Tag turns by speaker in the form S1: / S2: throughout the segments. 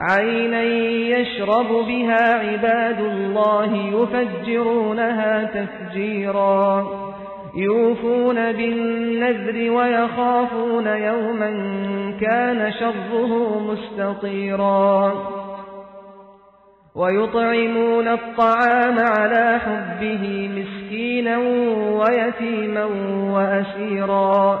S1: عينا يشرب بها عباد الله يفجرونها تفجيرا يوفون بالنذر ويخافون يوما كان شره مستطيرا ويطعمون الطعام على حبه مسكينا ويتيما وأسيرا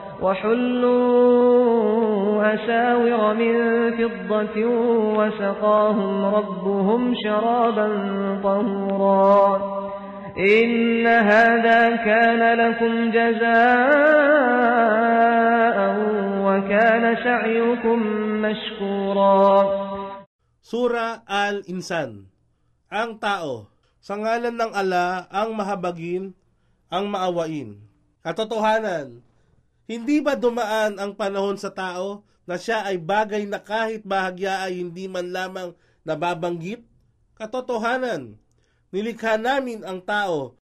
S1: وحلوا أساور من فضة وسقاهم ربهم شرابا طهورا. إن هذا كان لكم جزاء وكان سعيكم مشكورا.
S2: Sura Al-Insan. Ang tao Sa ngalan ng ala ang mahabagin, ang maawain. Katotohanan, hindi ba dumaan ang panahon sa tao na siya ay bagay na kahit bahagya ay hindi man lamang nababanggit? Katotohanan, nilikha namin ang tao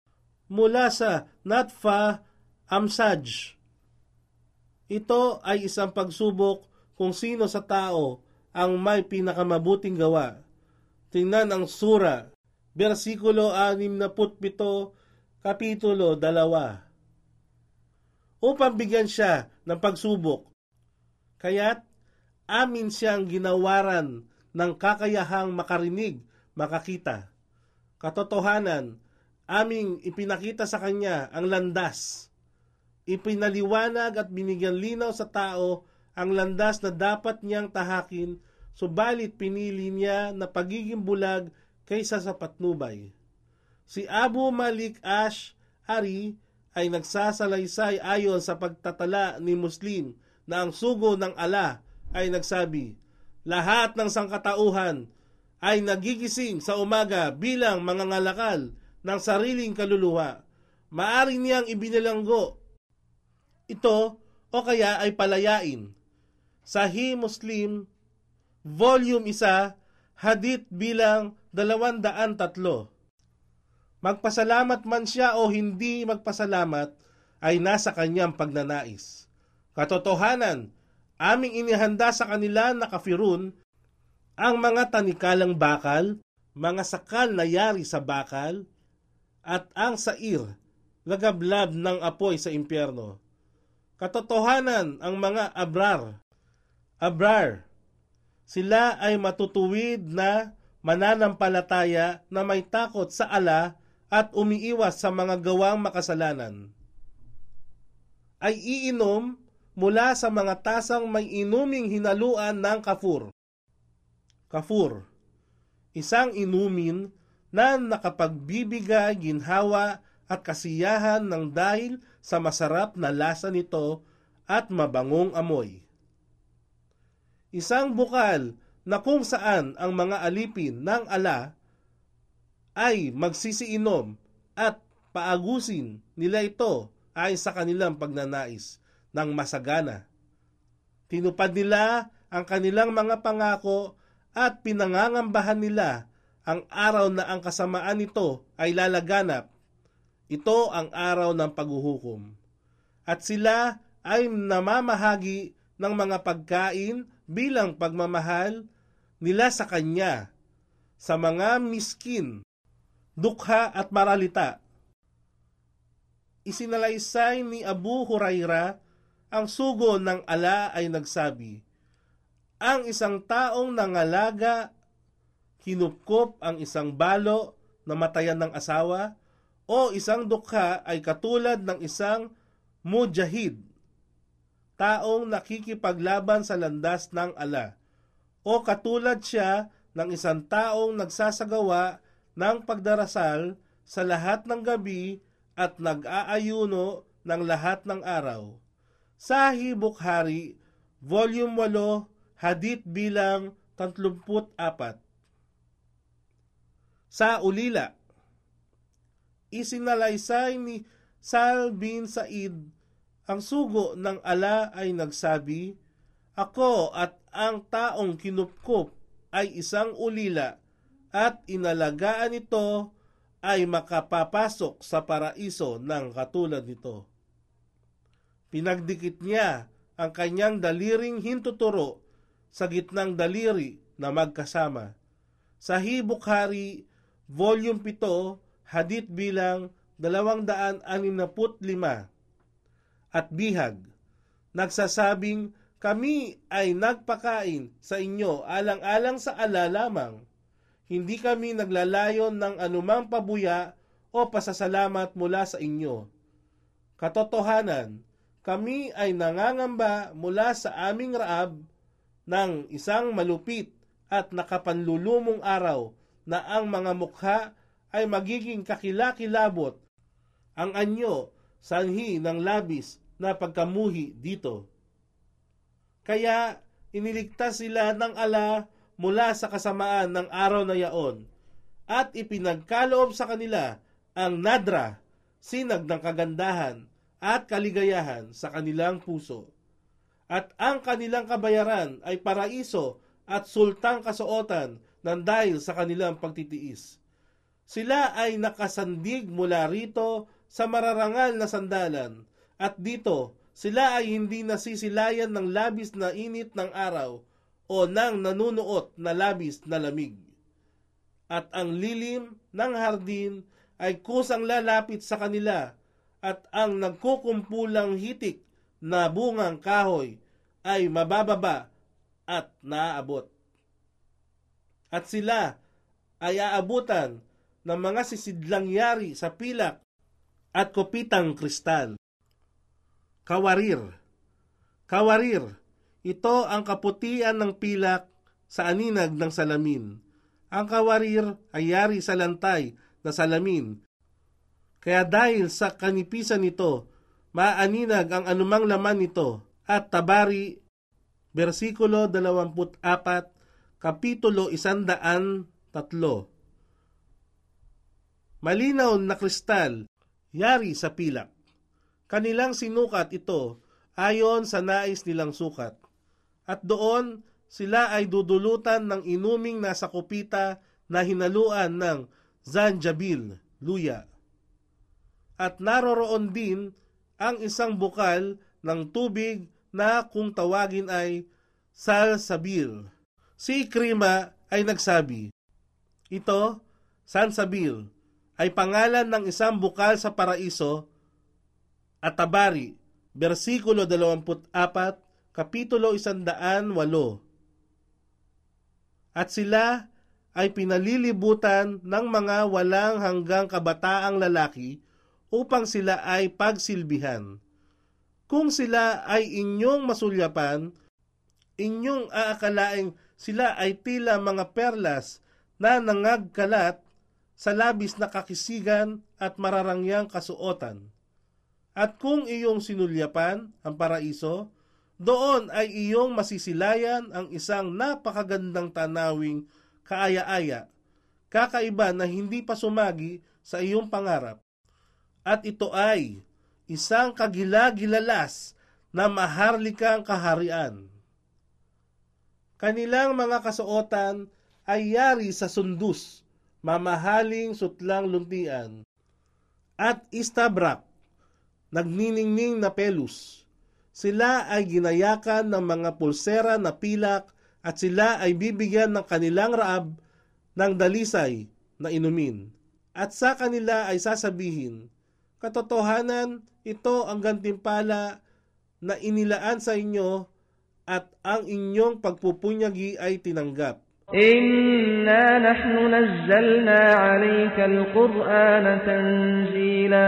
S2: mula sa Natfa Amsaj. Ito ay isang pagsubok kung sino sa tao ang may pinakamabuting gawa. Tingnan ang sura, versikulo 67, kapitulo 2. Upang bigyan siya ng pagsubok, kaya't amin siyang ginawaran ng kakayahang makarinig, makakita. Katotohanan, aming ipinakita sa kanya ang landas. Ipinaliwanag at binigyan linaw sa tao ang landas na dapat niyang tahakin, subalit pinili niya na pagiging bulag kaysa sa patnubay. Si Abu Malik Ash Ari ay nagsasalaysay ayon sa pagtatala ni Muslim na ang sugo ng ala ay nagsabi, lahat ng sangkatauhan ay nagigising sa umaga bilang mga ngalakal ng sariling kaluluwa. Maari niyang ibinilanggo ito o kaya ay palayain. Sahih Muslim, Volume 1, Hadith bilang 203. Magpasalamat man siya o hindi magpasalamat ay nasa kanyang pagnanais. Katotohanan, aming inihanda sa kanila na kafirun ang mga tanikalang bakal, mga sakal na yari sa bakal, at ang sair, lagablab ng apoy sa impyerno. Katotohanan ang mga abrar. Abrar, sila ay matutuwid na mananampalataya na may takot sa ala at umiiwas sa mga gawang makasalanan. Ay iinom mula sa mga tasang may inuming hinaluan ng kafur. Kafur, isang inumin na nakapagbibigay ginhawa at kasiyahan ng dahil sa masarap na lasa nito at mabangong amoy. Isang bukal na kung saan ang mga alipin ng ala ay magsisiinom at paagusin nila ito ay sa kanilang pagnanais ng masagana. Tinupad nila ang kanilang mga pangako at pinangangambahan nila ang araw na ang kasamaan nito ay lalaganap. Ito ang araw ng paghuhukom. At sila ay namamahagi ng mga pagkain bilang pagmamahal nila sa Kanya sa mga miskin, dukha at maralita. Isinalaysay ni Abu Huraira ang sugo ng ala ay nagsabi, Ang isang taong nangalaga, kinupkop ang isang balo na matayan ng asawa, o isang dukha ay katulad ng isang mujahid, taong nakikipaglaban sa landas ng ala, o katulad siya ng isang taong nagsasagawa ng pagdarasal sa lahat ng gabi at nag-aayuno ng lahat ng araw Sahih Bukhari, Volume 8, Hadith bilang 34. Sa ulila, isinalaysay ni Sal bin Said ang sugo ng ala ay nagsabi, Ako at ang taong kinupkup ay isang ulila at inalagaan ito ay makapapasok sa paraiso ng katulad nito. Pinagdikit niya ang kanyang daliring hintuturo sa gitnang daliri na magkasama. Sa Bukhari, Volume 7, Hadith bilang 265 at bihag, nagsasabing kami ay nagpakain sa inyo alang-alang sa ala lamang. Hindi kami naglalayon ng anumang pabuya o pasasalamat mula sa inyo. Katotohanan, kami ay nangangamba mula sa aming raab ng isang malupit at nakapanlulumong araw na ang mga mukha ay magiging kakilakilabot ang anyo sanhi ng labis na pagkamuhi dito. Kaya iniligtas sila ng ala mula sa kasamaan ng araw na yaon at ipinagkaloob sa kanila ang nadra, sinag ng kagandahan at kaligayahan sa kanilang puso. At ang kanilang kabayaran ay paraiso at sultang kasuotan ng dahil sa kanilang pagtitiis. Sila ay nakasandig mula rito sa mararangal na sandalan at dito sila ay hindi nasisilayan ng labis na init ng araw o ng nanunuot na labis na lamig. At ang lilim ng hardin ay kusang lalapit sa kanila at ang nagkukumpulang hitik na bungang kahoy ay mabababa at naaabot. At sila ay aabutan ng mga sisidlang yari sa pilak at kopitang kristal. Kawarir Kawarir, ito ang kaputian ng pilak sa aninag ng salamin. Ang kawarir ay yari sa lantay na salamin kaya dahil sa kanipisan nito, maaninag ang anumang laman nito. At Tabari, versikulo 24, kapitulo 103. Malinaw na kristal, yari sa pilak. Kanilang sinukat ito ayon sa nais nilang sukat. At doon, sila ay dudulutan ng inuming nasa kupita na hinaluan ng zanjabil, luya at naroroon din ang isang bukal ng tubig na kung tawagin ay Salsabil. Si Krima ay nagsabi, Ito, Sansabil, ay pangalan ng isang bukal sa paraiso at tabari, versikulo 24, kapitulo 108. At sila ay pinalilibutan ng mga walang hanggang kabataang lalaki upang sila ay pagsilbihan. Kung sila ay inyong masulyapan, inyong aakalaing sila ay tila mga perlas na nangagkalat sa labis na kakisigan at mararangyang kasuotan. At kung iyong sinulyapan ang paraiso, doon ay iyong masisilayan ang isang napakagandang tanawing kaaya-aya, kakaiba na hindi pa sumagi sa iyong pangarap. At ito ay isang kagilagilalas na maharlikang kaharian. Kanilang mga kasuotan ay yari sa sundus, mamahaling sutlang luntian, at istabrak, nagniningning na pelus. Sila ay ginayakan ng mga pulsera na pilak at sila ay bibigyan ng kanilang raab ng dalisay na inumin. At sa kanila ay sasabihin, Katotohanan, ito ang gantimpala na inilaan sa inyo at ang inyong pagpupunyagi ay tinanggap.
S1: Inna nahnu nazzalna alayka al-Qur'ana tanzila.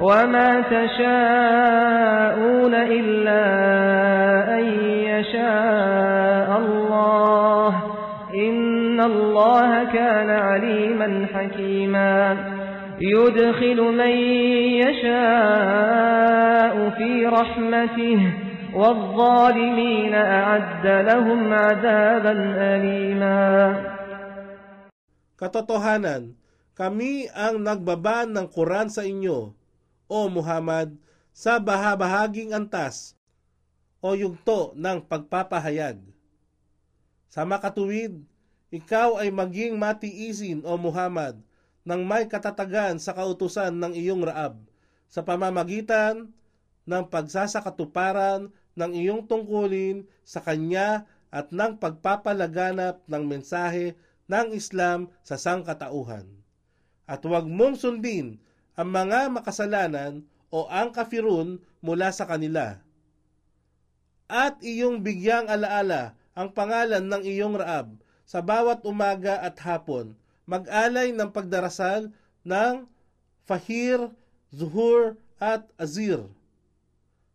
S1: وما تشاءون إلا أن يشاء الله إن الله كان عليما حكيما يدخل من يشاء في رحمته والظالمين أعد لهم عذابا أليما
S2: Katotohanan, kami ang nagbaba ng Quran sa inyo, o Muhammad, sa bahabahaging antas o yugto ng pagpapahayag. Sa makatuwid, ikaw ay maging matiisin, o Muhammad, ng may katatagan sa kautusan ng iyong raab sa pamamagitan ng pagsasakatuparan ng iyong tungkulin sa Kanya at ng pagpapalaganap ng mensahe ng Islam sa sangkatauhan. At huwag mong sundin ang mga makasalanan o ang kafirun mula sa kanila. At iyong bigyang alaala ang pangalan ng iyong raab sa bawat umaga at hapon, mag-alay ng pagdarasal ng Fahir, Zuhur at Azir.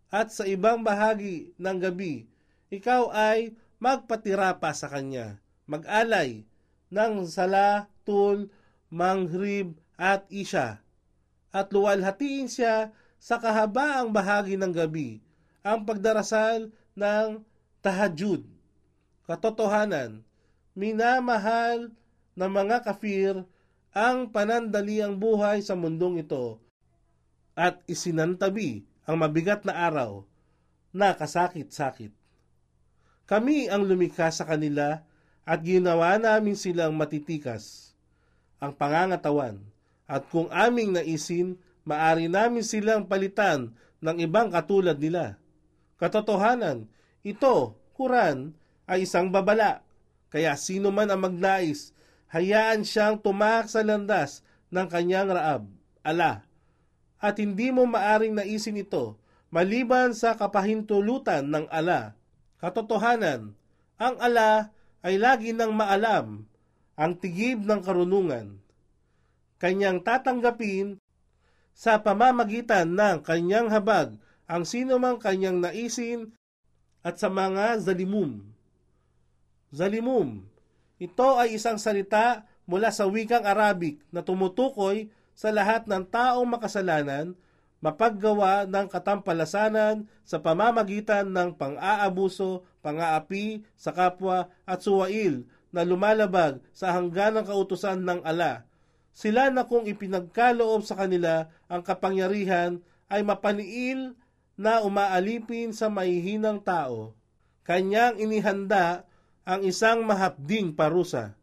S2: At sa ibang bahagi ng gabi, ikaw ay magpatira pa sa kanya, mag-alay ng sala, tul, mangrib at isya, at luwalhatiin siya sa kahabaang bahagi ng gabi, ang pagdarasal ng tahajud. Katotohanan, minamahal ng mga kafir ang panandaliang buhay sa mundong ito at isinantabi ang mabigat na araw na kasakit-sakit. Kami ang lumikha sa kanila at ginawa namin silang matitikas ang pangangatawan at kung aming naisin, maari namin silang palitan ng ibang katulad nila. Katotohanan, ito, Quran, ay isang babala, kaya sino man ang magnais, hayaan siyang tumak sa landas ng kanyang raab, ala. At hindi mo maaring naisin ito, maliban sa kapahintulutan ng ala. Katotohanan, ang ala ay lagi nang maalam ang tigib ng karunungan. Kanyang tatanggapin sa pamamagitan ng kanyang habag ang sino mang kanyang naisin at sa mga zalimum. Zalimum, ito ay isang salita mula sa wikang Arabic na tumutukoy sa lahat ng taong makasalanan mapaggawa ng katampalasanan sa pamamagitan ng pang-aabuso, pang-aapi sa kapwa at suwail na lumalabag sa hangganang kautusan ng ala. Sila na kung ipinagkaloob sa kanila ang kapangyarihan ay mapaniil na umaalipin sa mahihinang tao. Kanyang inihanda ang isang mahapding parusa.